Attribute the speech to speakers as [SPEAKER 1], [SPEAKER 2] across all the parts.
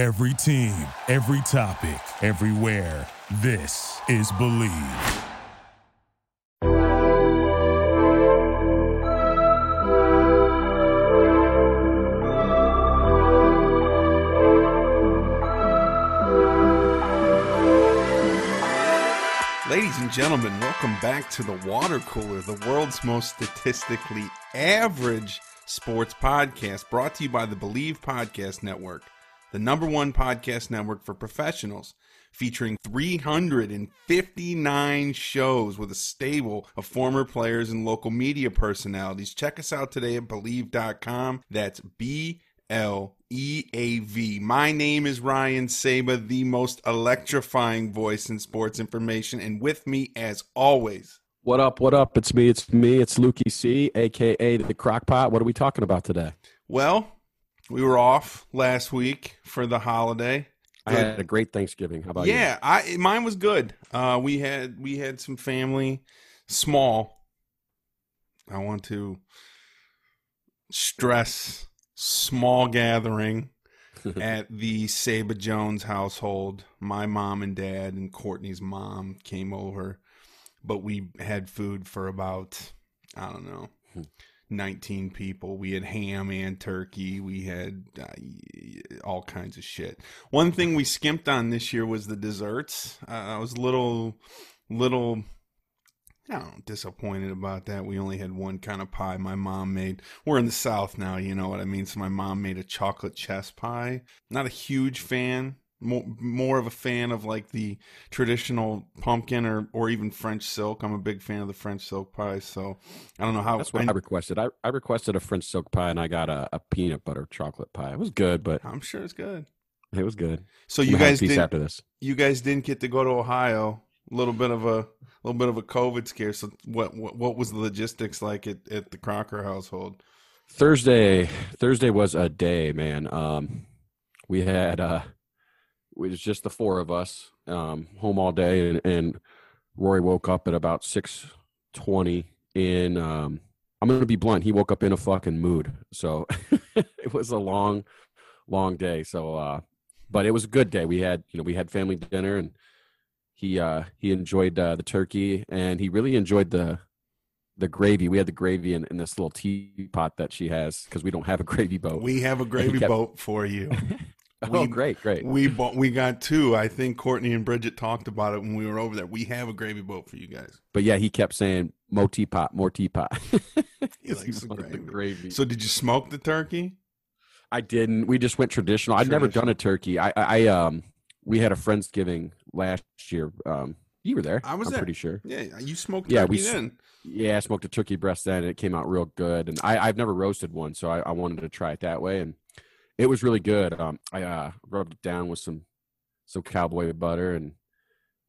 [SPEAKER 1] Every team, every topic, everywhere. This is Bleav.
[SPEAKER 2] Ladies and gentlemen, welcome back to the Water Cooler, the world's most statistically average sports podcast, brought to you by the Bleav Podcast Network, the number one podcast network for professionals, featuring 359 shows with a stable of former players and local media personalities. Check us out today at Bleav.com. That's B L E A V. My name is Ryan Saba, the most electrifying voice in sports information, and with me, as always,
[SPEAKER 3] What up? What up? It's me. It's me. It's Lukey C, aka the Crockpot. What are we talking about today?
[SPEAKER 2] well, we were off last week for the holiday.
[SPEAKER 3] I had a great Thanksgiving. How about you?
[SPEAKER 2] yeah, I mine was good. Uh, we had we had some family, small. I want to stress small gathering at the Saba Jones household. My mom and dad and Courtney's mom came over, but we had food for about I don't know. 19 people. We had ham and turkey. We had uh, all kinds of shit. One thing we skimped on this year was the desserts. Uh, I was a little, little, I don't know, disappointed about that. We only had one kind of pie my mom made. We're in the South now, you know what I mean? So my mom made a chocolate chess pie. Not a huge fan. More, more of a fan of like the traditional pumpkin or, or even French silk. I'm a big fan of the French silk pie. So I don't know how.
[SPEAKER 3] That's what I, requested. I, I requested a French silk pie and I got a, a peanut butter chocolate pie. It was good, but
[SPEAKER 2] I'm sure it's good.
[SPEAKER 3] it was good.
[SPEAKER 2] So you
[SPEAKER 3] gonna have a
[SPEAKER 2] guys did
[SPEAKER 3] after this.
[SPEAKER 2] you guys didn't get to go to Ohio. A little bit of a little bit of a COVID scare. So what what, what was the logistics like at, at the Crocker household?
[SPEAKER 3] Thursday. Thursday was a day, man. Um, we had uh, was just the four of us um, home all day, and, and Rory woke up at about six twenty. In um, I'm gonna be blunt. He woke up in a fucking mood. So it was a long, long day. So, uh, but it was a good day. We had you know we had family dinner, and he uh, he enjoyed uh, the turkey, and he really enjoyed the the gravy. We had the gravy in, in this little teapot that she has because we don't have a gravy boat.
[SPEAKER 2] We have a gravy
[SPEAKER 3] kept-
[SPEAKER 2] boat for you.
[SPEAKER 3] oh,
[SPEAKER 2] we-
[SPEAKER 3] great, great.
[SPEAKER 2] We bought, we got two. I think Courtney and Bridget talked about it when we were over there. We have a gravy boat for you guys.
[SPEAKER 3] But yeah, he kept saying more teapot, more teapot.
[SPEAKER 2] He likes the
[SPEAKER 3] wanted
[SPEAKER 2] gravy.
[SPEAKER 3] gravy.
[SPEAKER 2] So did you smoke the turkey?
[SPEAKER 3] I didn't. We just went traditional. I'd never done a turkey. I, I, um, we had a friendsgiving last year. Um, you were there.
[SPEAKER 2] I was
[SPEAKER 3] I'm
[SPEAKER 2] there.
[SPEAKER 3] pretty sure.
[SPEAKER 2] Yeah, you smoked
[SPEAKER 3] Yeah,
[SPEAKER 2] turkey
[SPEAKER 3] we
[SPEAKER 2] then.
[SPEAKER 3] Yeah, I smoked a turkey breast then, and it came out real good. And I, I've never roasted one, so I, I wanted to try it that way, and it was really good. Um, I uh, rubbed it down with some some cowboy butter, and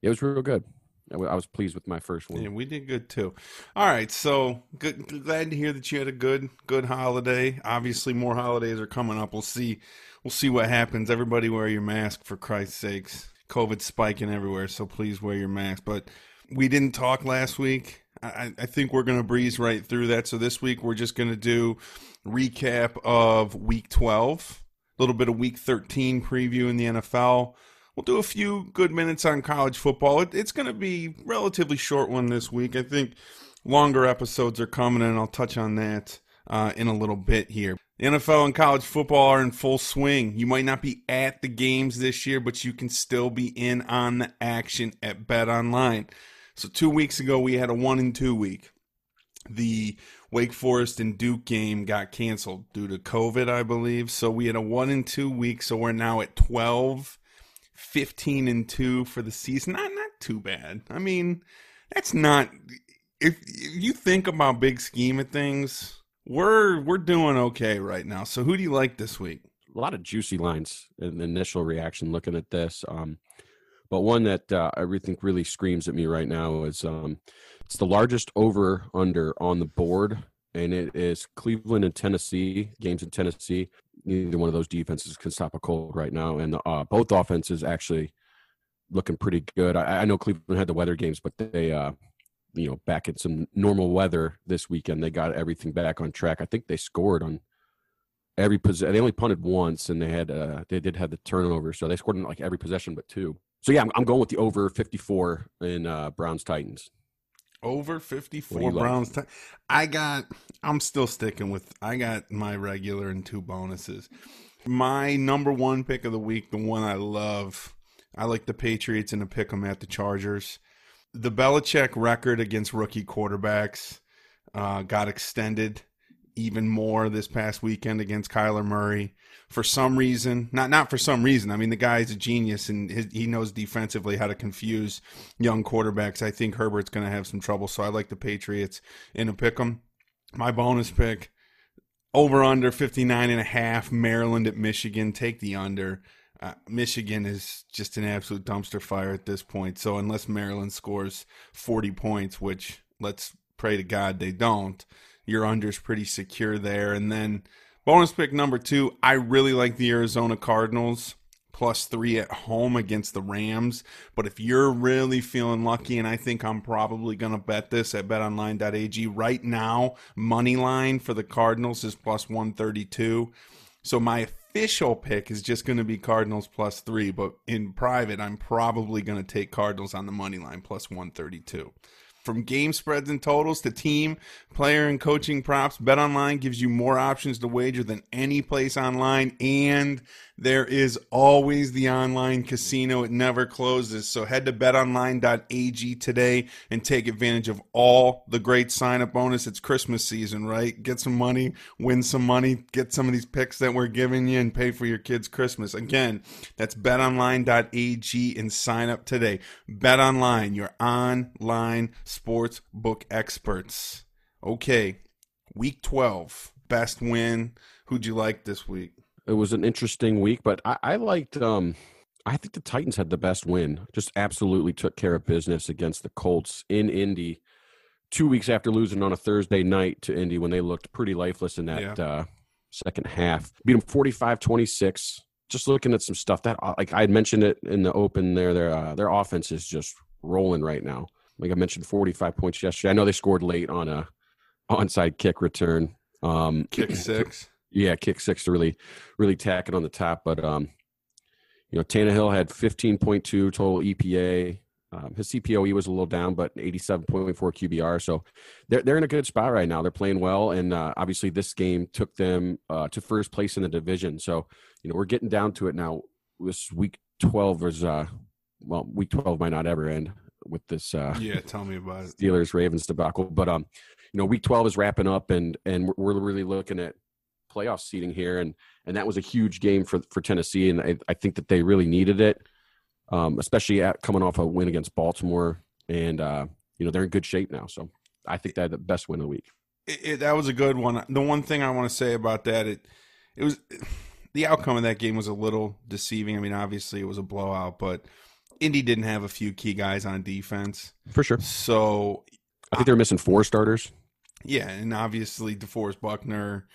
[SPEAKER 3] it was real good. I, was pleased with my first one.
[SPEAKER 2] Yeah, we did good too. All right, so good. Glad to hear that you had a good, good holiday. Obviously, more holidays are coming up. We'll see. We'll see what happens. Everybody, wear your mask for Christ's sakes. COVID's spiking everywhere, so please wear your mask. But we didn't talk last week. I, I think we're going to breeze right through that. So this week we're just going to do recap of Week 12, a little bit of Week 13 preview in the NFL. We'll do a few good minutes on college football. It, it's going to be relatively short one this week. I think longer episodes are coming, and I'll touch on that uh, in a little bit here. The NFL and college football are in full swing. You might not be at the games this year, but you can still be in on the action at Bet Online. So two weeks ago, we had a one and two week. The Wake Forest and Duke game got canceled due to COVID, I believe. So we had a one and two week. So we're now at 12, 15 and two for the season. Not not too bad. I mean, that's not. If, if you think about big scheme of things, we're we're doing okay right now. So who do you like this week?
[SPEAKER 3] a lot of juicy lines in the initial reaction looking at this. Um, but one that uh, I think really screams at me right now is um, it's the largest over under on the board, and it is Cleveland and Tennessee games in Tennessee. Neither one of those defenses can stop a cold right now, and uh, both offenses actually looking pretty good. I, I know Cleveland had the weather games, but they. Uh, you know, back in some normal weather this weekend, they got everything back on track. I think they scored on every possession. They only punted once, and they had uh, they did have the turnover, so they scored in like every possession but two. So yeah, I'm, I'm going with the over 54 in uh, Browns Titans.
[SPEAKER 2] Over 54 Browns. Like? T- I got, I'm still sticking with, I got my regular and two bonuses. My number one pick of the week, the one I love, I like the Patriots and to pick them at the Chargers. The Belichick record against rookie quarterbacks uh, got extended even more this past weekend against Kyler Murray. For some reason, not not for some reason. I mean, the guy's a genius and his, he knows defensively how to confuse young quarterbacks. I think Herbert's going to have some trouble, so I like the Patriots in a pick 'em. My bonus pick over under 59 and a half Maryland at Michigan. Take the under. Uh, Michigan is just an absolute dumpster fire at this point. So unless Maryland scores 40 points, which let's pray to God they don't, your under's pretty secure there. And then bonus pick number two, I really like the Arizona Cardinals plus three at home against the Rams. But if you're really feeling lucky, and I think I'm probably going to bet this at betonline.ag right now, money line for the Cardinals is plus 132. So my official pick is just going to be Cardinals plus three, but in private, I'm probably going to take Cardinals on the money line plus 132. From game spreads and totals to team, player, and coaching props, BetOnline gives you more options to wager than any place online, and there is always the online casino. It never closes. So head to betonline.ag today and take advantage of all the great sign up bonus. It's Christmas season, right? Get some money, win some money, get some of these picks that we're giving you, and pay for your kids' Christmas. Again, that's betonline.ag and sign up today. BetOnline, your online sports book experts. Okay, week 12, best win. Who'd you like this week?
[SPEAKER 3] It was an interesting week, but I, I liked. Um, I think the Titans had the best win. Just absolutely took care of business against the Colts in Indy. Two weeks after losing on a Thursday night to Indy when they looked pretty lifeless in that yeah. uh, second half. Beat them 45 26. Just looking at some stuff that, uh, like I had mentioned it in the open there, their, uh, their offense is just rolling right now. Like I mentioned, 45 points yesterday. I know they scored late on a onside kick return.
[SPEAKER 2] Um, kick six.
[SPEAKER 3] Yeah, kick six to really, really tack it on the top. But um, you know, Tannehill had 15.2 total EPA. Um, his CPOE was a little down, but 87.4 QBR. So they're they're in a good spot right now. They're playing well, and uh, obviously this game took them uh, to first place in the division. So you know we're getting down to it now. This week 12 is uh, well, week 12 might not ever end with this. Uh,
[SPEAKER 2] yeah, tell me about.
[SPEAKER 3] Steelers Ravens debacle, but um, you know, week 12 is wrapping up, and and we're really looking at playoff seating here, and and that was a huge game for for Tennessee, and I, I think that they really needed it, um, especially at coming off a win against Baltimore, and uh, you know they're in good shape now. So I think they had the best win of the week.
[SPEAKER 2] It, it, that was a good one. The one thing I want to say about that, it it was the outcome of that game was a little deceiving. I mean, obviously it was a blowout, but Indy didn't have a few key guys on defense
[SPEAKER 3] for sure.
[SPEAKER 2] So
[SPEAKER 3] I think they're missing four starters.
[SPEAKER 2] Yeah, and obviously DeForest Buckner,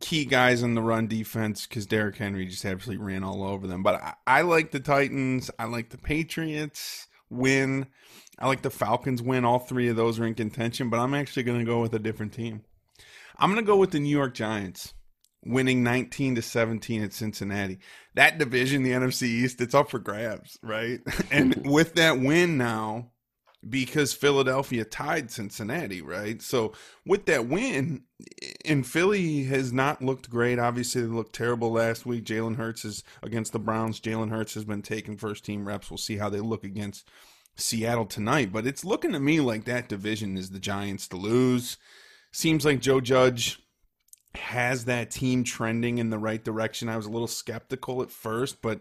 [SPEAKER 2] key guys in the run defense because Derrick Henry just absolutely ran all over them. But I, I, like the Titans. I like the Patriots win. I like the Falcons win. All three of those are in contention, but I'm actually going to go with a different team. I'm going to go with the New York Giants winning 19 to 17 at Cincinnati. That division, the NFC East, it's up for grabs, right? and with that win now, because Philadelphia tied Cincinnati, right? So with that win, and Philly has not looked great. Obviously, they looked terrible last week. Jalen Hurts is against the Browns. Jalen Hurts has been taking first team reps. We'll see how they look against Seattle tonight. But it's looking to me like that division is the Giants to lose. Seems like Joe Judge has that team trending in the right direction. I was a little skeptical at first, but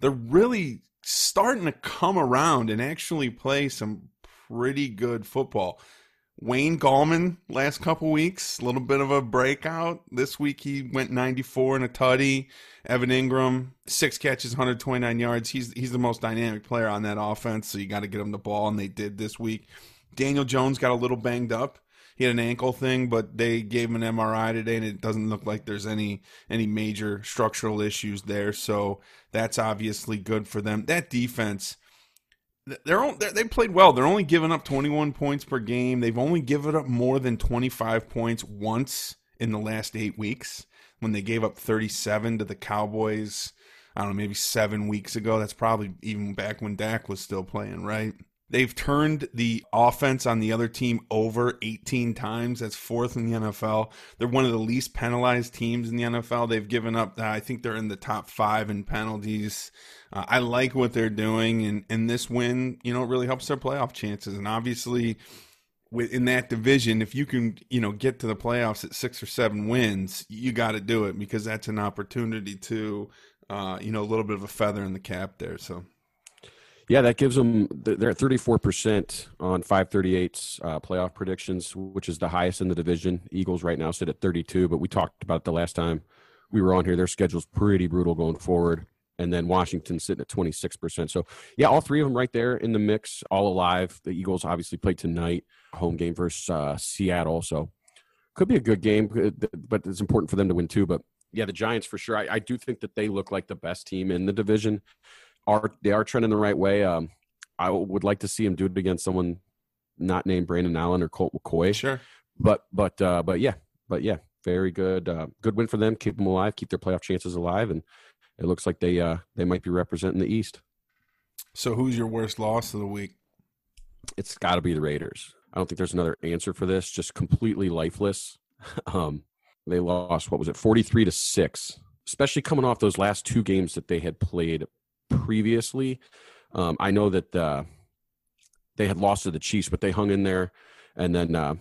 [SPEAKER 2] they're really starting to come around and actually play some pretty good football. Wayne Gallman last couple weeks, a little bit of a breakout. This week he went 94 and a tutty. Evan Engram, six catches, 129 yards. He's he's the most dynamic player on that offense, so you got to get him the ball, and they did this week. Daniel Jones got a little banged up. He had an ankle thing, but they gave him an MRI today, and it doesn't look like there's any any major structural issues there. So that's obviously good for them. That defense they're, they played well. They're only giving up 21 points per game. They've only given up more than 25 points once in the last eight weeks. when they gave up 37 to the Cowboys. I don't know, maybe seven weeks ago. That's probably even back when Dak was still playing, right? They've turned the offense on the other team over 18 times. That's fourth in the NFL. They're one of the least penalized teams in the NFL. They've given up, I think they're in the top five in penalties. Uh, I like what they're doing, and, and this win, you know, it really helps their playoff chances. And obviously, in that division, if you can, you know, get to the playoffs at six or seven wins, you got to do it because that's an opportunity to, uh, you know, a little bit of a feather in the cap there. So,
[SPEAKER 3] yeah, that gives them. They're at thirty four percent on five thirty eight uh, playoff predictions, which is the highest in the division. Eagles right now sit at thirty two, but we talked about it the last time we were on here. Their schedule's pretty brutal going forward and then Washington sitting at 26%. So, yeah, all three of them right there in the mix, all alive. The Eagles obviously play tonight, home game versus uh, Seattle. So, could be a good game, uh, but it's important for them to win too. But yeah, the Giants for sure. I, I do think that they look like the best team in the division. Are they are trending the right way? Um, I would like to see them do it against someone not named Brandon Allen or Colt McCoy.
[SPEAKER 2] Sure,
[SPEAKER 3] but but uh, but yeah, but yeah, very good. Uh, good win for them. Keep them alive. Keep their playoff chances alive, and it looks like they uh, they might be representing the East.
[SPEAKER 2] So, who's your worst loss of the week?
[SPEAKER 3] It's got to be the Raiders. I don't think there's another answer for this. Just completely lifeless. um, they lost what was it, forty three to six. Especially coming off those last two games that they had played previously. Um, I know that uh, they had lost to the Chiefs, but they hung in there, and then uh,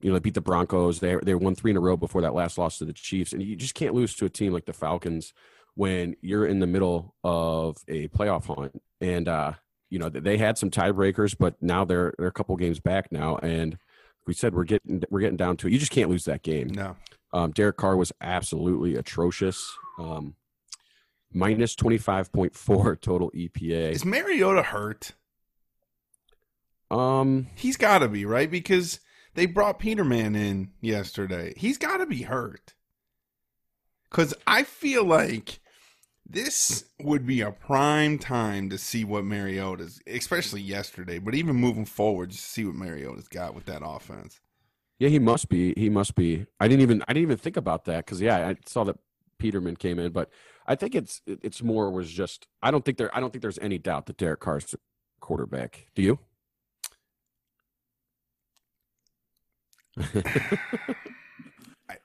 [SPEAKER 3] you know they beat the Broncos. They they won three in a row before that last loss to the Chiefs, and you just can't lose to a team like the Falcons when you're in the middle of a playoff hunt. And uh, you know they had some tiebreakers, but now they're they're a couple games back now, and we said we're getting we're getting down to it. You just can't lose that game.
[SPEAKER 2] No.
[SPEAKER 3] Um, Derek Carr was absolutely atrocious. Um, minus twenty five point four total EPA.
[SPEAKER 2] Is Mariota hurt?
[SPEAKER 3] Um,
[SPEAKER 2] he's got to be right because they brought Peterman in yesterday. He's got to be hurt. Because I feel like this would be a prime time to see what Mariota's, especially yesterday, but even moving forward, just see what Mariota's got with that offense.
[SPEAKER 3] Yeah, he must be. He must be. I didn't even. I didn't even think about that because yeah, I saw that Peterman came in, but I think it's it's more was just. I don't think there. I don't think there's any doubt that Derek Carr's quarterback. Do you?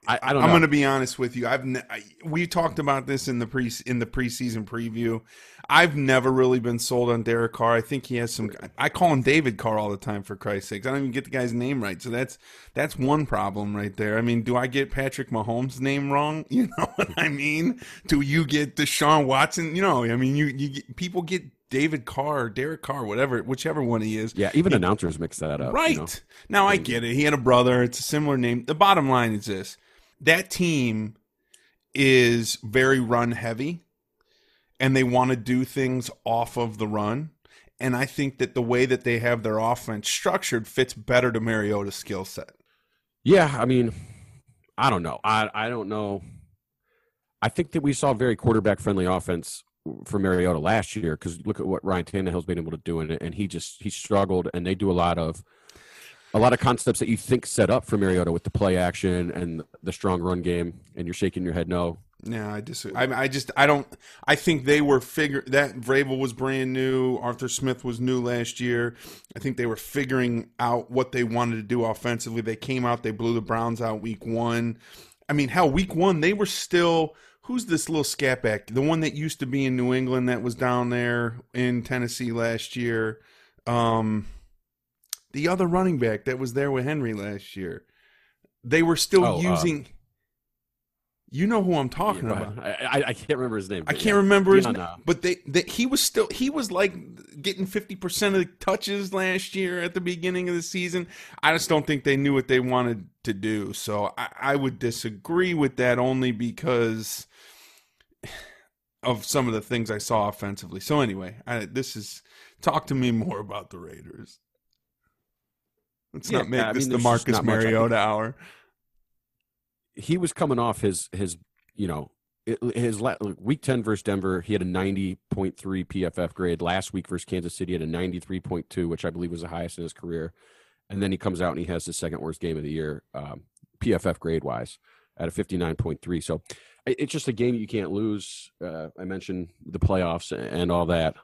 [SPEAKER 2] I, I, don't. I'm going to be honest with you. I've ne- I, we talked about this in the pre in the preseason preview. I've never really been sold on Derek Carr. I think he has some. I call him David Carr all the time for Christ's sakes. I don't even get the guy's name right. So that's that's one problem right there. I mean, do I get Patrick Mahomes' name wrong? You know what I mean? Do you get Deshaun Watson? You know, I mean, you you get, people get David Carr, Derek Carr, whatever, whichever one he is.
[SPEAKER 3] Yeah, even he, announcers mix that up.
[SPEAKER 2] Right.
[SPEAKER 3] You know?
[SPEAKER 2] Now I get it. He had a brother. It's a similar name. The bottom line is this that team is very run heavy and they want to do things off of the run. And I think that the way that they have their offense structured fits better to Mariota's skill set.
[SPEAKER 3] Yeah, I mean, I don't know. I I don't know. I think that we saw a very quarterback friendly offense for Mariota last year because look at what Ryan Tannehill's been able to do in it, and he just he struggled. And they do a lot of a lot of concepts that you think set up for Mariota with the play action and the strong run game, and you're shaking your head no.
[SPEAKER 2] No, I disagree. I, I just I don't. I think they were figure that Vrabel was brand new. Arthur Smith was new last year. I think they were figuring out what they wanted to do offensively. They came out. They blew the Browns out week one. I mean, hell, week one they were still. Who's this little scat back? The one that used to be in New England that was down there in Tennessee last year. Um, the other running back that was there with Henry last year. They were still oh, uh, using. Uh, you know who I'm talking yeah, about.
[SPEAKER 3] I, I, can't remember his name.
[SPEAKER 2] I can't yeah. remember his name. But they, they he was still he was like getting 50 percent of the touches last year at the beginning of the season. I just don't think they knew what they wanted to do. So I, I would disagree with that only because of some of the things I saw offensively. So anyway, I, this is talk to me more about the Raiders. Let's yeah, not make I this mean, the Marcus Mariota hour.
[SPEAKER 3] He was coming off his his you know his week 10 versus Denver, he had a 90.3 PFF grade. Last week versus Kansas City, had a 93.2, which I believe was the highest in his career. And then he comes out and he has the second worst game of the year, um, PFF grade wise, at a 59.3. So it's just a game you can't lose. Uh, I mentioned the playoffs and all that.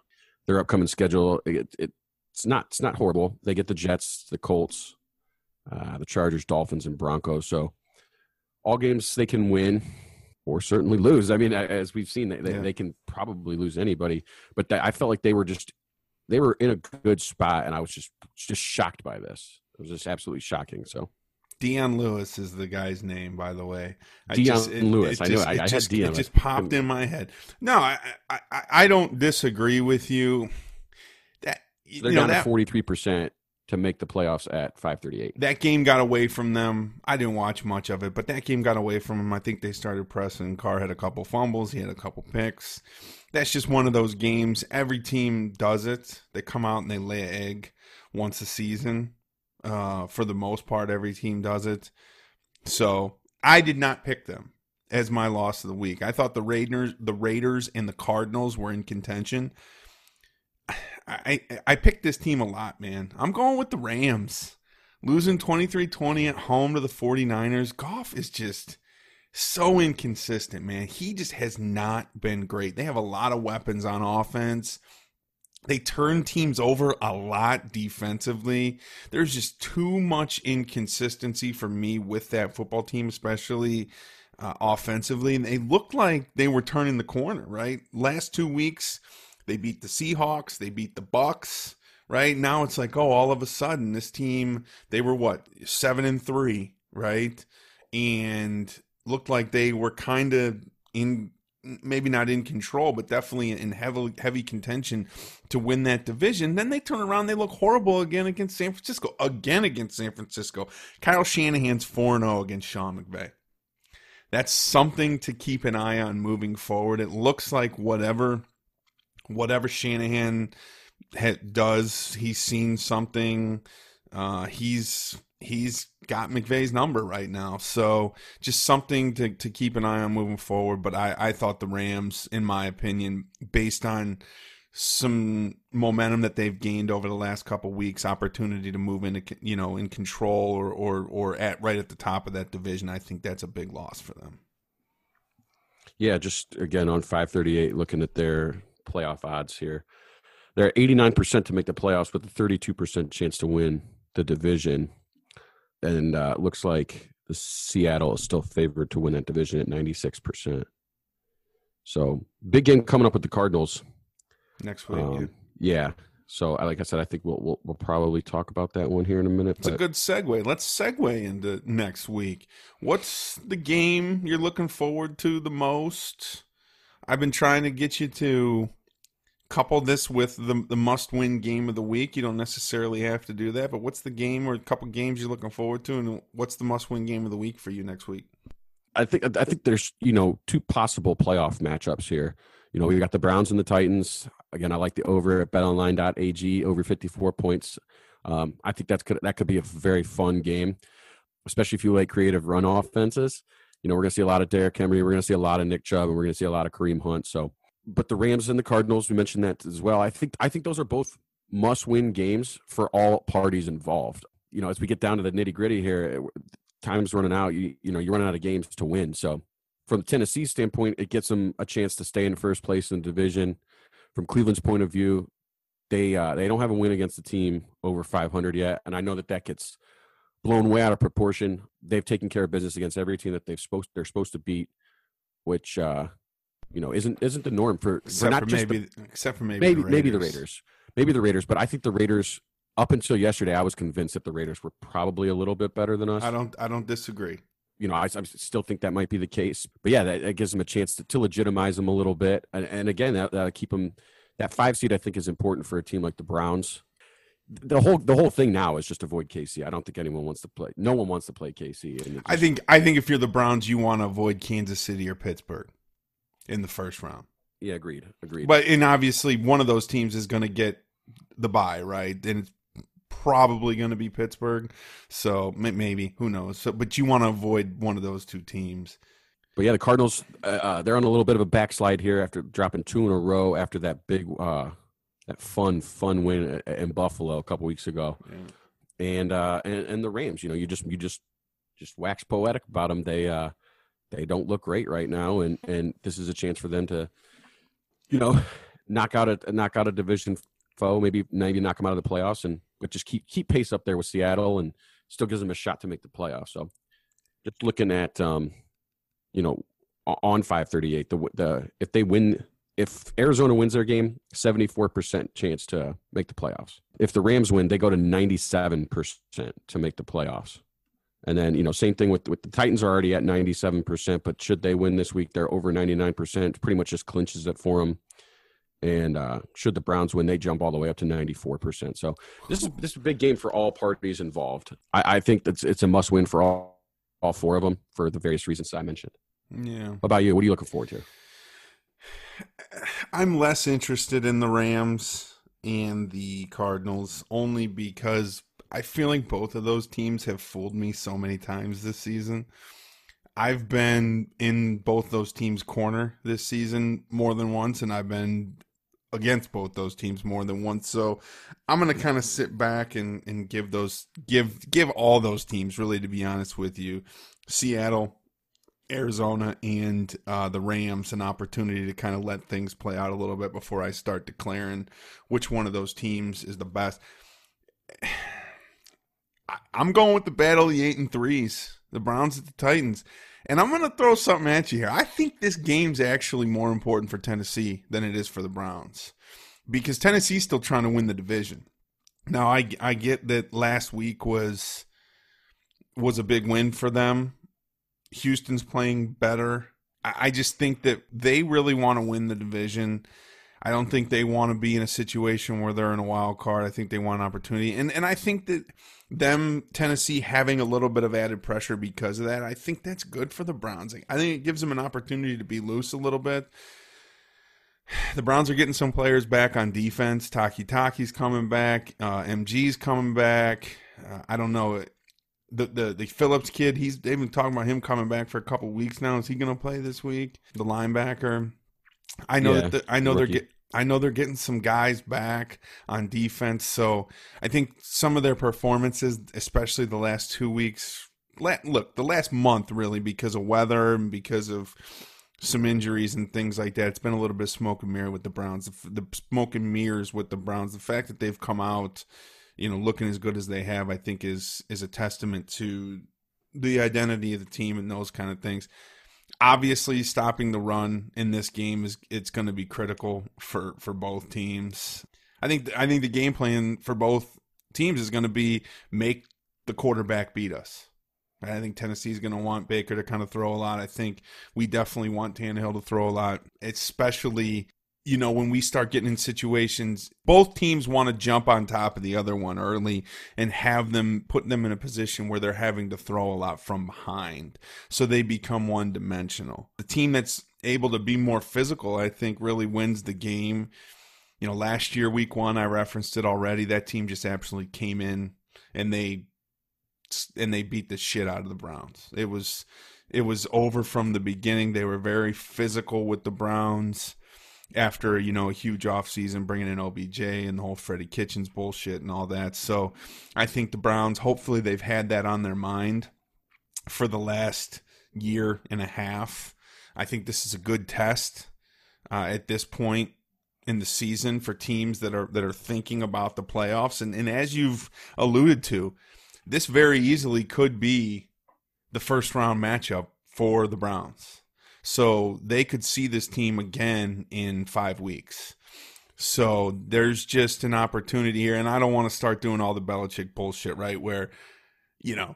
[SPEAKER 3] Their upcoming schedule, it, it, it's not it's not horrible. They get the Jets, the Colts, uh, the Chargers, Dolphins, and Broncos. So all games they can win or certainly lose. I mean, as we've seen, they, yeah. they can probably lose anybody. But I felt like they were just they were in a good spot, and I was just just shocked by this. It was just absolutely shocking. So.
[SPEAKER 2] Dion Lewis is the guy's name, by the way.
[SPEAKER 3] Dion Lewis. It, it I know. I, I
[SPEAKER 2] just. It just popped in my head. No, I, I, I don't disagree with you. That
[SPEAKER 3] so they're
[SPEAKER 2] you
[SPEAKER 3] down
[SPEAKER 2] know,
[SPEAKER 3] to forty three percent to make the playoffs at 538.
[SPEAKER 2] That game got away from them. I didn't watch much of it, but that game got away from them. I think they started pressing. Carr had a couple fumbles, he had a couple picks. That's just one of those games. Every team does it. They come out and they lay an egg once a season. Uh, for the most part, every team does it. So I did not pick them as my loss of the week. I thought the Raiders, the Raiders, and the Cardinals were in contention. I I picked this team a lot, man. I'm going with the Rams. Losing 23-20 at home to the 49ers. Goff is just so inconsistent, man. He just has not been great. They have a lot of weapons on offense. They turn teams over a lot defensively. There's just too much inconsistency for me with that football team, especially uh, offensively. And they looked like they were turning the corner, right? Last two weeks, they beat the Seahawks, they beat the Bucs, right? Now it's like, oh, all of a sudden this team, they were what, 7 and 3, right? And looked like they were kind of in maybe not in control, but definitely in heavy heavy contention to win that division. Then they turn around, they look horrible again against San Francisco. Again against San Francisco. Kyle Shanahan's 4 0 against Sean McVay. That's something to keep an eye on moving forward. It looks like whatever whatever Shanahan ha- does, he's seen something. Uh, he's he's got McVay's number right now, so just something to to keep an eye on moving forward. But I I thought the Rams, in my opinion, based on some momentum that they've gained over the last couple weeks, opportunity to move into you know in control or or or at right at the top of that division. I think that's a big loss for them.
[SPEAKER 3] Yeah, just again on 538, looking at their playoff odds here. They're 89% to make the playoffs with a 32% chance to win the division. And uh, looks like the Seattle is still favored to win that division at 96%. So big game coming up with the Cardinals
[SPEAKER 2] next week.
[SPEAKER 3] Um, yeah. yeah. So, like I said, I think we'll, we'll, we'll probably talk about that one here in a minute.
[SPEAKER 2] It's but... a good segue. Let's segue into next week. What's the game you're looking forward to the most? I've been trying to get you to couple this with the the must win game of the week. You don't necessarily have to do that, but what's the game or a couple games you're looking forward to, and what's the must win game of the week for you next week?
[SPEAKER 3] I think I think there's you know two possible playoff matchups here. You know, we got the Browns and the Titans. Again, I like the over at betonline.ag over 54 points. Um, I think that's could that could be a very fun game, especially if you like creative run offenses. You know, we're going to see a lot of Derrick Henry. We're going to see a lot of Nick Chubb, and we're going to see a lot of Kareem Hunt. So but the Rams and the Cardinals, we mentioned that as well. I think I think those are both must-win games for all parties involved. You know, as we get down to the nitty-gritty here, time's running out. You you know, you're running out of games to win. So, from the Tennessee standpoint, it gets them a chance to stay in first place in the division. From Cleveland's point of view, they uh, they don't have a win against the team over 500 yet, and I know that that gets blown way out of proportion. They've taken care of business against every team that they've supposed they're supposed to beat, which uh, you know isn't isn't the norm for,
[SPEAKER 2] except for
[SPEAKER 3] not
[SPEAKER 2] for maybe
[SPEAKER 3] the,
[SPEAKER 2] except for maybe
[SPEAKER 3] maybe
[SPEAKER 2] the
[SPEAKER 3] maybe the Raiders maybe the Raiders but I think the Raiders up until yesterday I was convinced that the Raiders were probably a little bit better than us.
[SPEAKER 2] I don't I don't disagree.
[SPEAKER 3] You know, I, I still think that might be the case, but yeah, that, that gives them a chance to, to legitimize them a little bit, and, and again, that, that keep them. That five seed I think is important for a team like the Browns. The whole the whole thing now is just avoid KC. I don't think anyone wants to play. No one wants to play KC.
[SPEAKER 2] I think I think if you're the Browns, you want to avoid Kansas City or Pittsburgh in the first round.
[SPEAKER 3] Yeah, agreed. Agreed.
[SPEAKER 2] But and obviously one of those teams is going to get the buy, right? And it's probably going to be Pittsburgh. So maybe who knows? So, but you want to avoid one of those two teams.
[SPEAKER 3] But yeah, the Cardinals uh, uh, they're on a little bit of a backslide here after dropping two in a row after that big uh, that fun fun win in Buffalo a couple weeks ago. Yeah. And, uh, and and the Rams, you know, you just you just just wax poetic about them. They uh, they don't look great right now, and and this is a chance for them to, you know, knock out a knock out a division foe, maybe maybe knock them out of the playoffs, and but just keep keep pace up there with Seattle, and still gives them a shot to make the playoffs. So, just looking at, um, you know, on five thirty eight, the the if they win. If Arizona wins their game, 74% chance to make the playoffs. If the Rams win, they go to 97% to make the playoffs. And then, you know, same thing with with the Titans are already at 97%, but should they win this week, they're over 99%. Pretty much just clinches it for them. And uh, should the Browns win, they jump all the way up to 94%. So this is this is a big game for all parties involved. I, I think that's it's a must win for all all four of them for the various reasons I mentioned.
[SPEAKER 2] Yeah.
[SPEAKER 3] What about you? What are you looking forward to?
[SPEAKER 2] I'm less interested in the Rams and the Cardinals only because I feel like both of those teams have fooled me so many times this season. I've been in both those teams' corner this season more than once, and I've been against both those teams more than once. So I'm gonna kind of sit back and, and give those give give all those teams really to be honest with you. Seattle, Arizona, and uh, the Rams an opportunity to kind of let things play out a little bit before I start declaring which one of those teams is the best. I'm going with the battle of the eight and threes, the Browns at the Titans. And I'm going to throw something at you here. I think this game's actually more important for Tennessee than it is for the Browns because Tennessee's still trying to win the division. Now, I, I get that last week was was a big win for them. Houston's playing better. I, just think that they really want to win the division. I don't think they want to be in a situation where they're in a wild card. I think they want an opportunity, and and I think that them Tennessee having a little bit of added pressure because of that, I think that's good for the Browns. I think it gives them an opportunity to be loose a little bit. The Browns are getting some players back on defense. Takitaki's coming back. Uh, MG's coming back. Uh, I don't know the the the Phillips kid. He's they've been talking about him coming back for a couple weeks now. Is he going to play this week? The linebacker. I know
[SPEAKER 3] Yeah,
[SPEAKER 2] that the, I know
[SPEAKER 3] rookie.
[SPEAKER 2] they're get, I know they're getting some guys back on defense. So I think some of their performances, especially the last two weeks, look the last month really because of weather and because of some injuries and things like that. It's been a little bit of smoke and mirror with the Browns. The, the smoke and mirrors with the Browns. The fact that they've come out, you know, looking as good as they have, I think is is a testament to the identity of the team and those kind of things obviously stopping the run in this game is it's going to be critical for for both teams. I think I think the game plan for both teams is going to be make the quarterback beat us. I think Tennessee's going to want Baker to kind of throw a lot. I think we definitely want Tannehill to throw a lot, especially you know when we start getting in situations. Both teams want to jump on top of the other one early and have them put them in a position where they're having to throw a lot from behind, so they become one dimensional. The team that's able to be more physical, I think, really wins the game. You know, last year, week one, I referenced it already. That team just absolutely came in and they and they beat the shit out of the Browns. It was it was over from the beginning. They were very physical with the Browns after you know a huge offseason bringing in OBJ and the whole Freddie Kitchens bullshit and all that. So I think the Browns hopefully they've had that on their mind for the last year and a half. I think this is a good test uh, at this point in the season for teams that are that are thinking about the playoffs and, and as you've alluded to, this very easily could be the first round matchup for the Browns. So they could see this team again in five weeks. So there's just an opportunity here, and I don't want to start doing all the Belichick bullshit, right? Where, you know,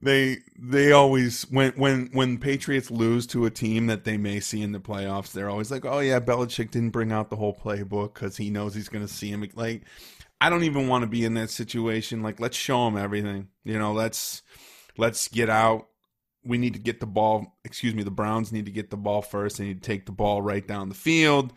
[SPEAKER 2] they they always when when when Patriots lose to a team that they may see in the playoffs, they're always like, "Oh yeah, Belichick didn't bring out the whole playbook because he knows he's going to see him." Like, I don't even want to be in that situation. Like, let's show him everything. You know, let's let's get out. We need to get the ball. Excuse me, the Browns need to get the ball first. They need to take the ball right down the field.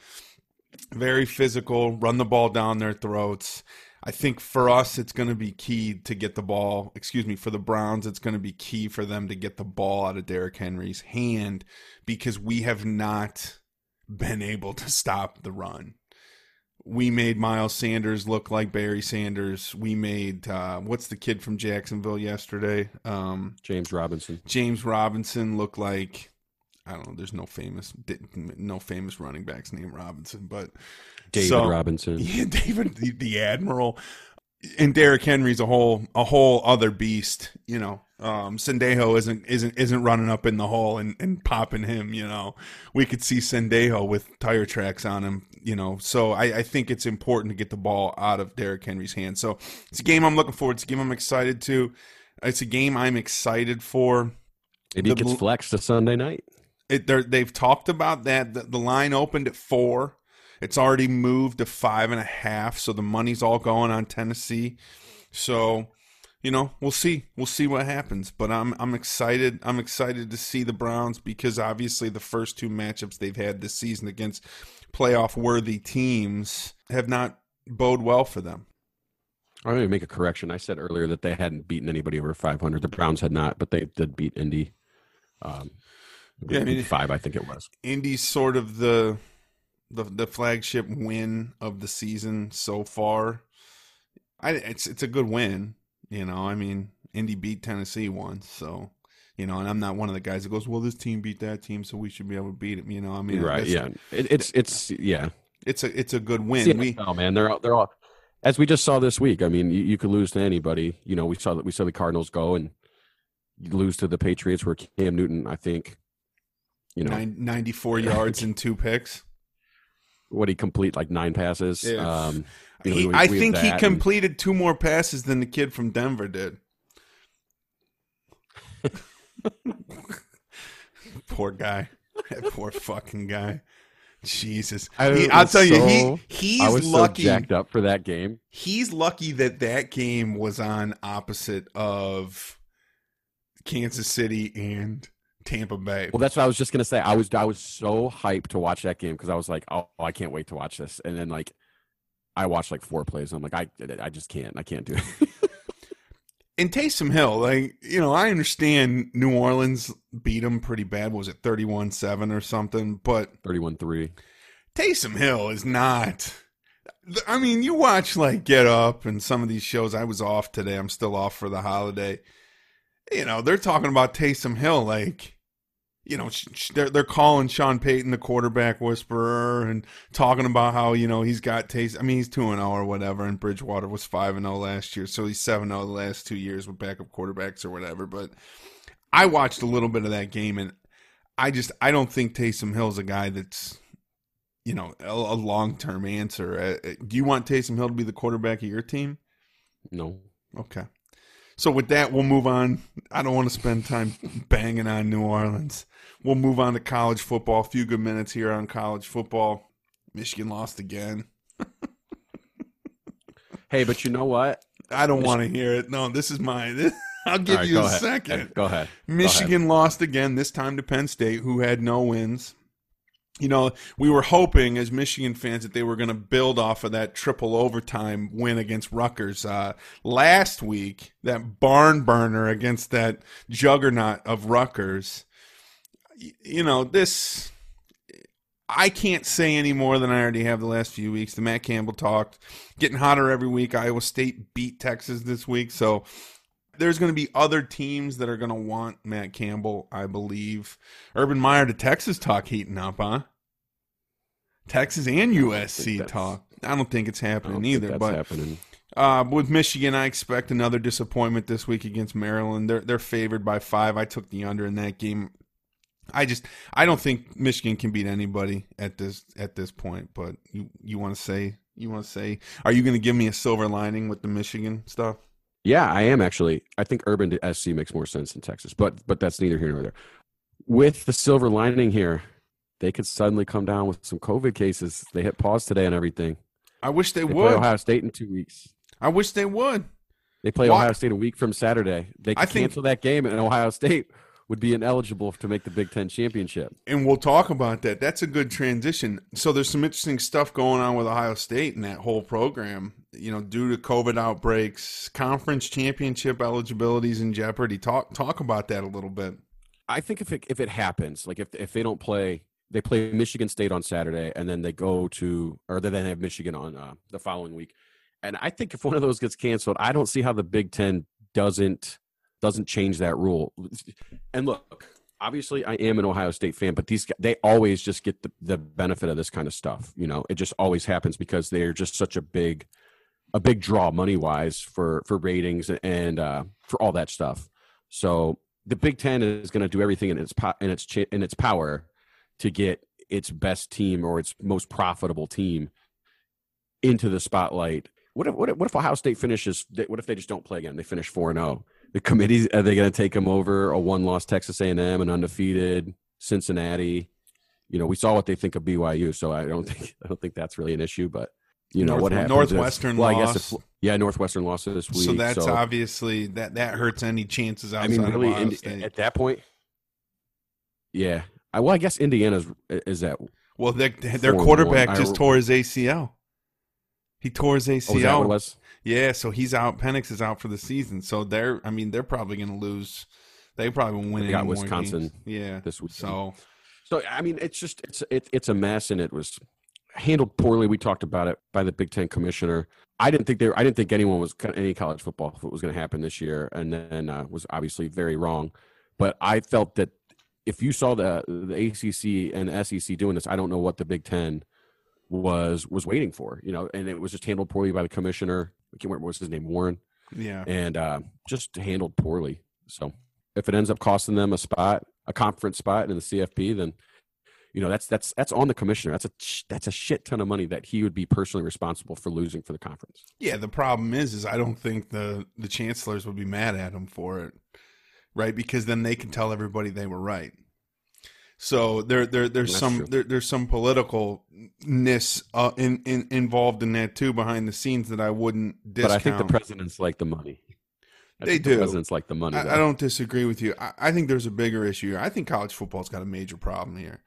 [SPEAKER 2] Very physical. Run the ball down their throats. I think for us, it's going to be key to get the ball. Excuse me, for the Browns, it's going to be key for them to get the ball out of Derrick Henry's hand because we have not been able to stop the run. We made Miles Sanders look like Barry Sanders. We made uh, what's the kid from Jacksonville yesterday? Um,
[SPEAKER 3] James Robinson.
[SPEAKER 2] James Robinson look like I don't know. There's no famous no famous running backs named Robinson, but
[SPEAKER 3] David
[SPEAKER 2] so-
[SPEAKER 3] Robinson.
[SPEAKER 2] yeah, David the, the Admiral and Derrick Henry's a whole a whole other beast. You know, um, Sendejo isn't isn't isn't running up in the hole and, and popping him. You know, we could see Sendejo with tire tracks on him. You know, so I, I think it's important to get the ball out of Derrick Henry's hands. So it's a game I'm looking forward. It's a game I'm excited to. It's a game I'm excited for.
[SPEAKER 3] Maybe
[SPEAKER 2] the
[SPEAKER 3] it gets flexed to Sunday night.
[SPEAKER 2] It, they've talked about that. The, the line opened at four. It's already moved to five and a half. So the money's all going on Tennessee. So, you know, we'll see. We'll see what happens. But I'm I'm excited. I'm excited to see the Browns because obviously the first two matchups they've had this season against playoff worthy teams have not bode well for them.
[SPEAKER 3] I'm going to make a correction. I said earlier that they hadn't beaten anybody over 500. The Browns had not, but they did beat Indy. Um,
[SPEAKER 2] Yeah, I mean-
[SPEAKER 3] five, I think it was.
[SPEAKER 2] Indy's sort of the the the flagship win of the season so far. I it's it's a good win, you know. I mean, Indy beat Tennessee once, so you know, and I'm not one of the guys that goes, "Well, this team beat that team, so we should be able to beat them." You know, I mean,
[SPEAKER 3] right? Yeah, it, it's it's yeah.
[SPEAKER 2] it's a it's a good win.
[SPEAKER 3] the
[SPEAKER 2] We
[SPEAKER 3] NFL, man, they're all, they're all as we just saw this week. I mean, you, you could lose to anybody. You know, we saw that we saw the Cardinals go and lose to the Patriots, where Cam Newton, I think, you know,
[SPEAKER 2] nine, 94 yards and two picks.
[SPEAKER 3] What he complete like nine passes.
[SPEAKER 2] Yeah.
[SPEAKER 3] Um, you know,
[SPEAKER 2] He-
[SPEAKER 3] we-
[SPEAKER 2] I
[SPEAKER 3] we
[SPEAKER 2] think he
[SPEAKER 3] that and-
[SPEAKER 2] completed two more passes than the kid from Denver did. Poor guy. That poor fucking guy. Jesus.
[SPEAKER 3] I
[SPEAKER 2] He- I'll
[SPEAKER 3] was
[SPEAKER 2] tell you,
[SPEAKER 3] so-
[SPEAKER 2] he he's
[SPEAKER 3] I was
[SPEAKER 2] lucky.
[SPEAKER 3] so jacked up for that game.
[SPEAKER 2] he's lucky that that game was on opposite of Kansas City and Tampa Bay.
[SPEAKER 3] Well, that's what I was just gonna say. I was I was so hyped to watch that game because I was like, oh, I can't wait to watch this. And then like, I watched like four plays. And I'm like, I I just can't. I can't do it.
[SPEAKER 2] And Taysom Hill, like, you know, I understand New Orleans beat him pretty bad. What was it 31 7 or something? But
[SPEAKER 3] Thirty-one three.
[SPEAKER 2] Taysom Hill is not. I mean, you watch like Get Up and some of these shows. I was off today. I'm still off for the holiday. You know, they're talking about Taysom Hill like, you know, they're they're calling Sean Payton the quarterback whisperer and talking about how you know he's got Taysom. I mean, he's two and zero or whatever, and Bridgewater was five and zero last year, so he's seven zero the last two years with backup quarterbacks or whatever. But I watched a little bit of that game, and I just I don't think Taysom Hill's a guy that's you know a, a long term answer. Uh, uh, do you want Taysom Hill to be the quarterback of your team?
[SPEAKER 3] No.
[SPEAKER 2] Okay. So with that, we'll move on. I don't want to spend time banging on New Orleans. We'll move on to college football. A few good minutes here on college football. Michigan lost again.
[SPEAKER 3] Hey, but you know what?
[SPEAKER 2] I don't want to hear it. No, this is mine. I'll give
[SPEAKER 3] right,
[SPEAKER 2] you a
[SPEAKER 3] ahead.
[SPEAKER 2] second.
[SPEAKER 3] Go ahead.
[SPEAKER 2] Michigan lost again, this time to Penn State, who had no wins. You know, we were hoping as Michigan fans that they were going to build off of that triple overtime win against Rutgers uh, last week, that barn burner against that juggernaut of Rutgers. You know, this. I can't say any more than I already have the last few weeks. The Matt Campbell talked. Getting hotter every week. Iowa State beat Texas this week. So there's going to be other teams that are going to want Matt Campbell, I believe. Urban Meyer to Texas talk heating up, huh? Texas and USC
[SPEAKER 3] that's-
[SPEAKER 2] talk. I don't think it's
[SPEAKER 3] I
[SPEAKER 2] happening either.
[SPEAKER 3] that's
[SPEAKER 2] But
[SPEAKER 3] happening.
[SPEAKER 2] uh, with Michigan, I expect another disappointment this week against Maryland. They're they're favored by five. I took the under in that game. I just I don't think Michigan can beat anybody at this at this point. But you you want to say you want to say are you going to give me a silver lining with the Michigan stuff?
[SPEAKER 3] Yeah, I am actually. I think urban to SC makes more sense than Texas, but but that's neither here nor there. With the silver lining here, they could suddenly come down with some COVID cases. They hit pause today and everything.
[SPEAKER 2] I wish they,
[SPEAKER 3] They play
[SPEAKER 2] would.
[SPEAKER 3] Ohio State in two weeks.
[SPEAKER 2] I wish they would.
[SPEAKER 3] They play
[SPEAKER 2] Why-
[SPEAKER 3] Ohio State a week from Saturday. They
[SPEAKER 2] I
[SPEAKER 3] could
[SPEAKER 2] think-
[SPEAKER 3] cancel that game, and Ohio State would be ineligible to make the Big Ten championship.
[SPEAKER 2] And we'll talk about that. That's a good transition. So there's some interesting stuff going on with Ohio State and that whole program. You know, due to COVID outbreaks, conference championship eligibilities in jeopardy. Talk talk about that a little bit.
[SPEAKER 3] I think if it if it happens, like if if they don't play, they play Michigan State on Saturday, and then they go to, or they then have Michigan on uh, the following week. And I think if one of those gets canceled, I don't see how the Big Ten doesn't doesn't change that rule. And look, obviously I am an Ohio State fan, but these they always just get the, the benefit of this kind of stuff. You know, it just always happens because they're just such a big a big draw money wise for for ratings and uh, for all that stuff. So the Big Ten is going to do everything in its po- in its in its power to get its best team or its most profitable team into the spotlight. What if what if, what if Ohio State finishes? What if they just don't play again? They finish four and zero. The committees are they going to take them over a one loss Texas A and undefeated Cincinnati? You know, we saw what they think of BYU, so I don't think I don't think that's really an issue. But you know
[SPEAKER 2] North,
[SPEAKER 3] what happens?
[SPEAKER 2] Northwestern
[SPEAKER 3] if, well. I guess if, yeah, Northwestern lost this week.
[SPEAKER 2] So that's obviously that that hurts any chances outside
[SPEAKER 3] I mean, really,
[SPEAKER 2] of Ohio State.
[SPEAKER 3] at that point, yeah. I, well, I guess Indiana's is that.
[SPEAKER 2] well, their their quarterback just tore his ACL. He tore his
[SPEAKER 3] Oh,
[SPEAKER 2] ACL.
[SPEAKER 3] is that what it was?
[SPEAKER 2] Yeah, so he's out. Penix is out for the season. So they're, I mean, they're probably going to lose. They probably won't win
[SPEAKER 3] They got Wisconsin.
[SPEAKER 2] Yeah,
[SPEAKER 3] this week.
[SPEAKER 2] So
[SPEAKER 3] So I mean, it's just it's it, it's a mess, and it was handled poorly. We talked about it by the Big Ten commissioner. I didn't think there. I didn't think anyone was any college football if it was going to happen this year, and then uh, was obviously very wrong. But I felt that if you saw the the ACC and the SEC doing this, I don't know what the Big Ten was was waiting for. You know, and it was just handled poorly by the commissioner. I can't remember what was his name, Warren
[SPEAKER 2] yeah,
[SPEAKER 3] and uh, just handled poorly. So if it ends up costing them a spot, a conference spot in the CFP, then you know that's that's that's on the commissioner. That's a that's a shit ton of money that he would be personally responsible for losing for the conference.
[SPEAKER 2] yeah. The problem is, is I don't think the the chancellors would be mad at him for it, right? Because then they can tell everybody they were right. So there, there, there's
[SPEAKER 3] That's
[SPEAKER 2] some, there, there's some politicalness uh, in, in involved in that too behind the scenes that I wouldn't discount.
[SPEAKER 3] But I think the presidents like the money. I
[SPEAKER 2] They do.
[SPEAKER 3] The presidents like the money.
[SPEAKER 2] I, I, don't disagree with you. I, I think there's a bigger issue here. I think college football's got a major problem here.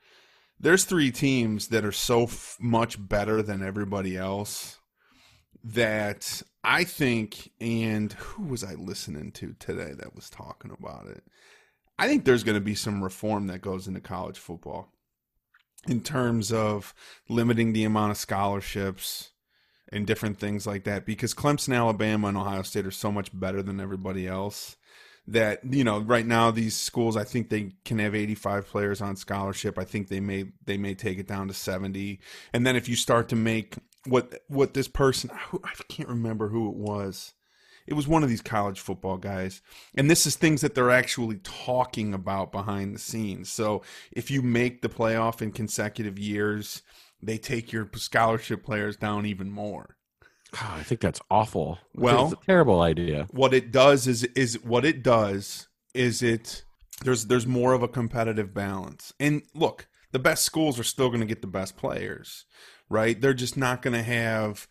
[SPEAKER 2] There's three teams that are so f- much better than everybody else that I think, and who was I listening to today that was talking about it? I think there's going to be some reform that goes into college football in terms of limiting the amount of scholarships and different things like that because Clemson, Alabama, and Ohio State are so much better than everybody else that you know right now these schools I think they can have 85 players on scholarship. I think they may they may take it down to 70. And then if you start to make what what this person I can't remember who it was. It was one of these college football guys. And this is things that they're actually talking about behind the scenes. So if you make the playoff in consecutive years, they take your scholarship players down even more.
[SPEAKER 3] God, I think that's awful.
[SPEAKER 2] Well-
[SPEAKER 3] it's a terrible idea.
[SPEAKER 2] What it does is is what it does is it there's there's more of a competitive balance. And look, the best schools are still going to get the best players, right? They're just not going to have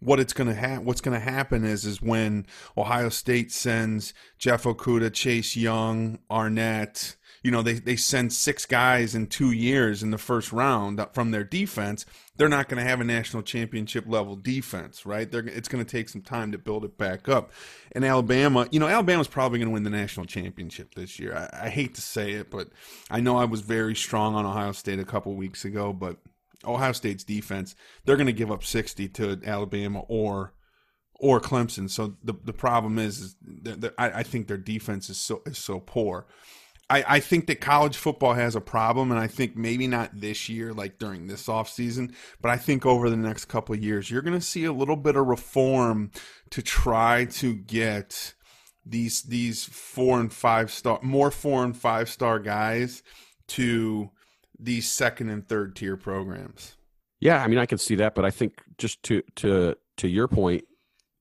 [SPEAKER 2] what it's going to have what's going to happen is is when Ohio State sends Jeff Okudah, Chase Young, Arnette, you know, they they send six guys in 2 years in the first round from their defense, they're not going to have a national championship level defense, right? They're it's going to take some time to build it back up. And Alabama, you know, Alabama's probably going to win the national championship this year. I, I hate to say it, but I know I was very strong on Ohio State a couple weeks ago, but Ohio State's defense, they're going to give up 60 to Alabama or or Clemson. So the the problem is, is that that I, I think their defense is so is so poor. I, I think that college football has a problem, and I think maybe not this year, like during this offseason, but I think over the next couple of years, you're going to see a little bit of reform to try to get these these four and five star more four and five star guys to these second and third tier programs.
[SPEAKER 3] Yeah, I mean, I can see that, but I think just to to to your point,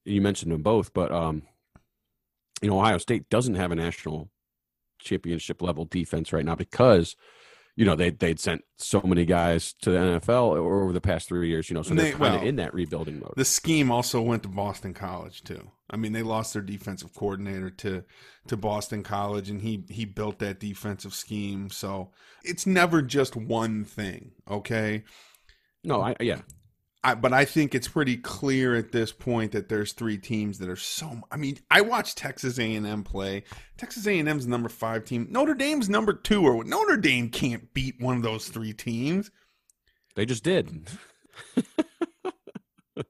[SPEAKER 3] you mentioned them both, but um, you know, Ohio State doesn't have a national championship level defense right now because you know they they'd sent so many guys to the NFL over the past three years. You know, so they're
[SPEAKER 2] They-
[SPEAKER 3] kind of
[SPEAKER 2] well,
[SPEAKER 3] in that rebuilding mode.
[SPEAKER 2] The scheme also went to Boston College too. I mean, they lost their defensive coordinator to to Boston College, and he he built that defensive scheme. So it's never just one thing, okay?
[SPEAKER 3] no, I yeah,
[SPEAKER 2] I, but I think it's pretty clear at this point that there's three teams that are so. I mean, I watched Texas A&M play. Texas A&M's number five team. Notre Dame's number two. Or Notre Dame can't beat one of those three teams.
[SPEAKER 3] they just did.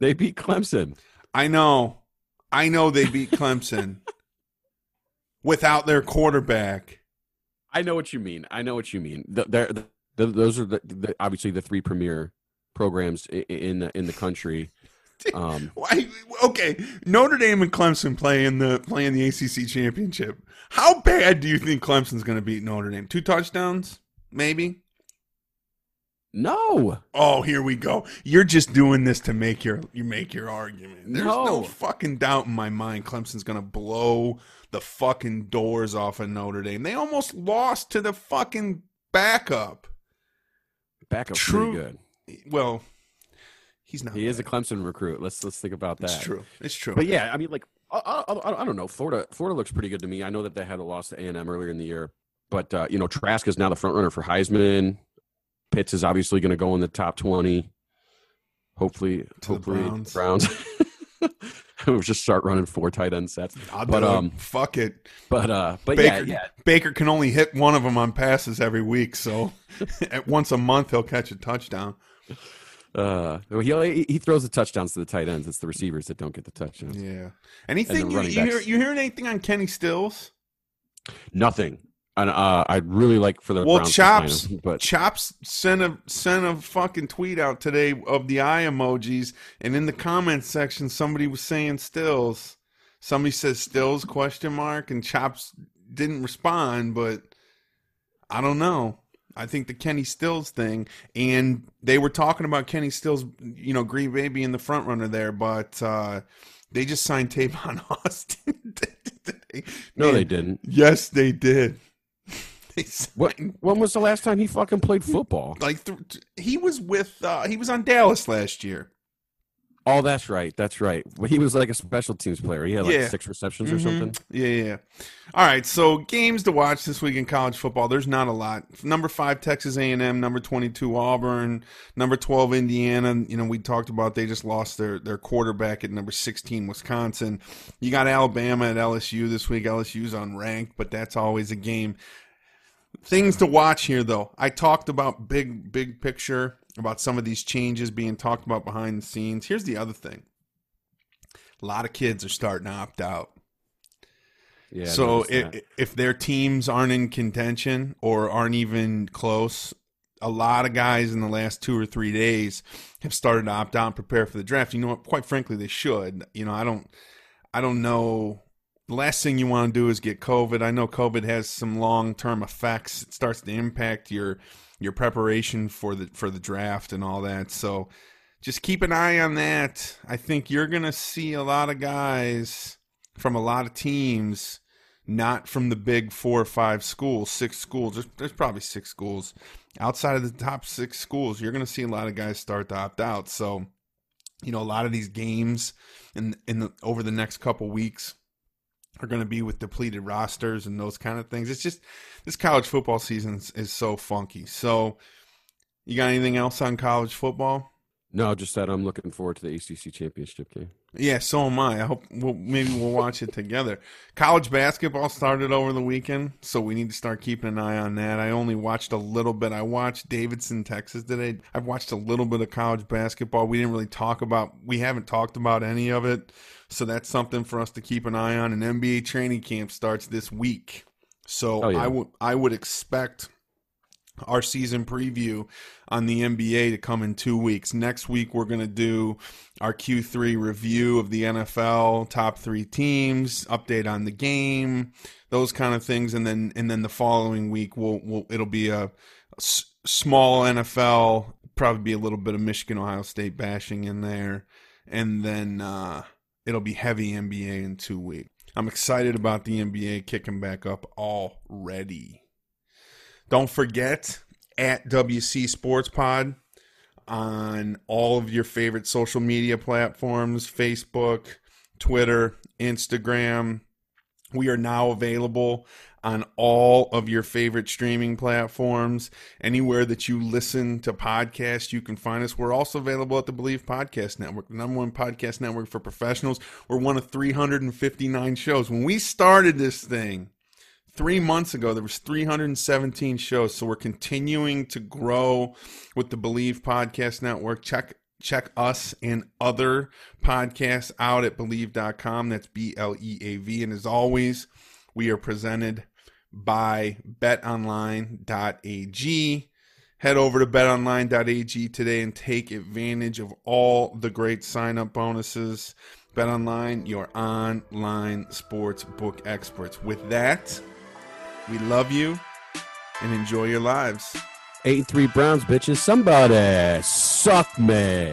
[SPEAKER 3] they beat Clemson.
[SPEAKER 2] I know, I know they beat Clemson without their quarterback.
[SPEAKER 3] I know what you mean. I know what you mean. The, the, the, those are the, the, obviously the three premier programs in, in the in the country. Um,
[SPEAKER 2] Why? Okay, Notre Dame and Clemson play in the play in the ACC championship. How bad do you think Clemson's going to beat Notre Dame? Two touchdowns, maybe.
[SPEAKER 3] no,
[SPEAKER 2] Oh, here we go. You're just doing this to make your you make your argument. There's no,
[SPEAKER 3] No.
[SPEAKER 2] fucking doubt in my mind Clemson's going to blow the fucking doors off of Notre Dame. They almost lost to the fucking backup.
[SPEAKER 3] Backup
[SPEAKER 2] True.
[SPEAKER 3] pretty good.
[SPEAKER 2] Well, he's not.
[SPEAKER 3] He is a. Clemson recruit. Let's let's think about that.
[SPEAKER 2] It's true. It's true.
[SPEAKER 3] But yeah, I mean, like I, I, I- don't know. Florida Florida looks pretty good to me. I know that they had a loss to A and M earlier in the year, but uh, you know Trask is now the front runner for Heisman. Pitts is obviously going to go in the top twenty. Hopefully,
[SPEAKER 2] To the
[SPEAKER 3] hopefully
[SPEAKER 2] Browns.
[SPEAKER 3] Browns. we'll just start running four tight end sets.
[SPEAKER 2] I'll
[SPEAKER 3] but, um,
[SPEAKER 2] fuck it.
[SPEAKER 3] But uh, but
[SPEAKER 2] Baker,
[SPEAKER 3] yeah, yeah,
[SPEAKER 2] Baker can only hit one of them on passes every week, so at once a month he'll catch a touchdown.
[SPEAKER 3] uh, he he throws the touchdowns to the tight ends. It's the receivers that don't get the touchdowns.
[SPEAKER 2] Yeah. Anything you, you hear? You hearing anything on Kenny Stills?
[SPEAKER 3] Nothing. And uh, I'd really like for the
[SPEAKER 2] Well,
[SPEAKER 3] Browns to
[SPEAKER 2] Chops,
[SPEAKER 3] him, but
[SPEAKER 2] Chops sent a sent a fucking tweet out today of the eye emojis, and in the comments section, somebody was saying Stills. Somebody says Stills question mark, and Chops didn't respond, but I don't know. I think the Kenny Stills thing, and they were talking about Kenny Stills, you know, Green Bay being the front runner there, but uh, they just signed Tavon Austin.
[SPEAKER 3] no,
[SPEAKER 2] Man,
[SPEAKER 3] they didn't.
[SPEAKER 2] Yes, they did. They
[SPEAKER 3] What? When was the last time he fucking played football?
[SPEAKER 2] like th- he was with uh he was on Dallas last year.
[SPEAKER 3] Oh, that's right. That's right. He was like a special teams player. He had like
[SPEAKER 2] Yeah.
[SPEAKER 3] six receptions or
[SPEAKER 2] Mhm.
[SPEAKER 3] something.
[SPEAKER 2] Yeah, yeah. yeah. All right, so games to watch this week in college football. There's not a lot. Number five, Texas A&M. Number twenty-two, Auburn. Number twelve, Indiana. You know, we talked about they just lost their their quarterback at number sixteen, Wisconsin. You got Alabama at LSU this week. LSU's unranked, but that's always a game. Things to watch here, though. I talked about big big picture about some of these changes being talked about behind the scenes. Here's the other thing. A lot of kids are starting to opt out.
[SPEAKER 3] Yeah.
[SPEAKER 2] So if, if their teams aren't in contention or aren't even close, a lot of guys in the last two or three days have started to opt out and prepare for the draft. You know what? Quite frankly, they should. You know, I don't, I don't know. The last thing you want to do is get COVID. I know COVID has some long term effects. It starts to impact your your preparation for the for the draft and all that. So just keep an eye on that. I think you're gonna see a lot of guys from a lot of teams, not from the big four or five schools, six schools. There's, there's probably six schools outside of the top six schools. You're going to see a lot of guys start to opt out. So, you know, a lot of these games in in the over the next couple weeks are going to be with depleted rosters and those kind of things. It's just this college football season is, is so funky. So, you got anything else on college football?
[SPEAKER 3] no, just that I'm looking forward to the ACC championship game.
[SPEAKER 2] Yeah, so am I. I hope we'll, maybe we'll watch it together. College basketball started over the weekend, so we need to start keeping an eye on that. I only watched a little bit. I watched Davidson, Texas today. I've watched a little bit of college basketball. We didn't really talk about. We haven't talked about any of it, so that's something for us to keep an eye on. And NBA training camp starts this week, so
[SPEAKER 3] Oh, yeah.
[SPEAKER 2] I would I would expect our season preview on the NBA to come in two weeks. Next week, we're going to do our Q3 review of the NFL, top three teams, update on the game, those kind of things, and then and then the following week, we'll, we'll it'll be a small NFL, probably be a little bit of Michigan, Ohio State bashing in there, and then uh, it'll be heavy NBA in two weeks. I'm excited about the NBA kicking back up already. Don't forget at WC Sports Pod on all of your favorite social media platforms Facebook, Twitter, Instagram. We are now available on all of your favorite streaming platforms. Anywhere that you listen to podcasts, you can find us. We're also available at the Bleav Podcast Network, the number one podcast network for professionals. We're one of 359 shows. When we started this thing, three months ago there was 317 shows so we're continuing to grow with the Bleav podcast network check check us and other podcasts out at Bleav.com that's b-l-e-a-v and as always we are presented by betonline.ag. Head over to betonline.ag today and take advantage of all the great sign up bonuses. BetOnline, your online sports book experts. With that, we love you and enjoy your lives.
[SPEAKER 3] 8 and 3 Browns, bitches. Somebody suck me.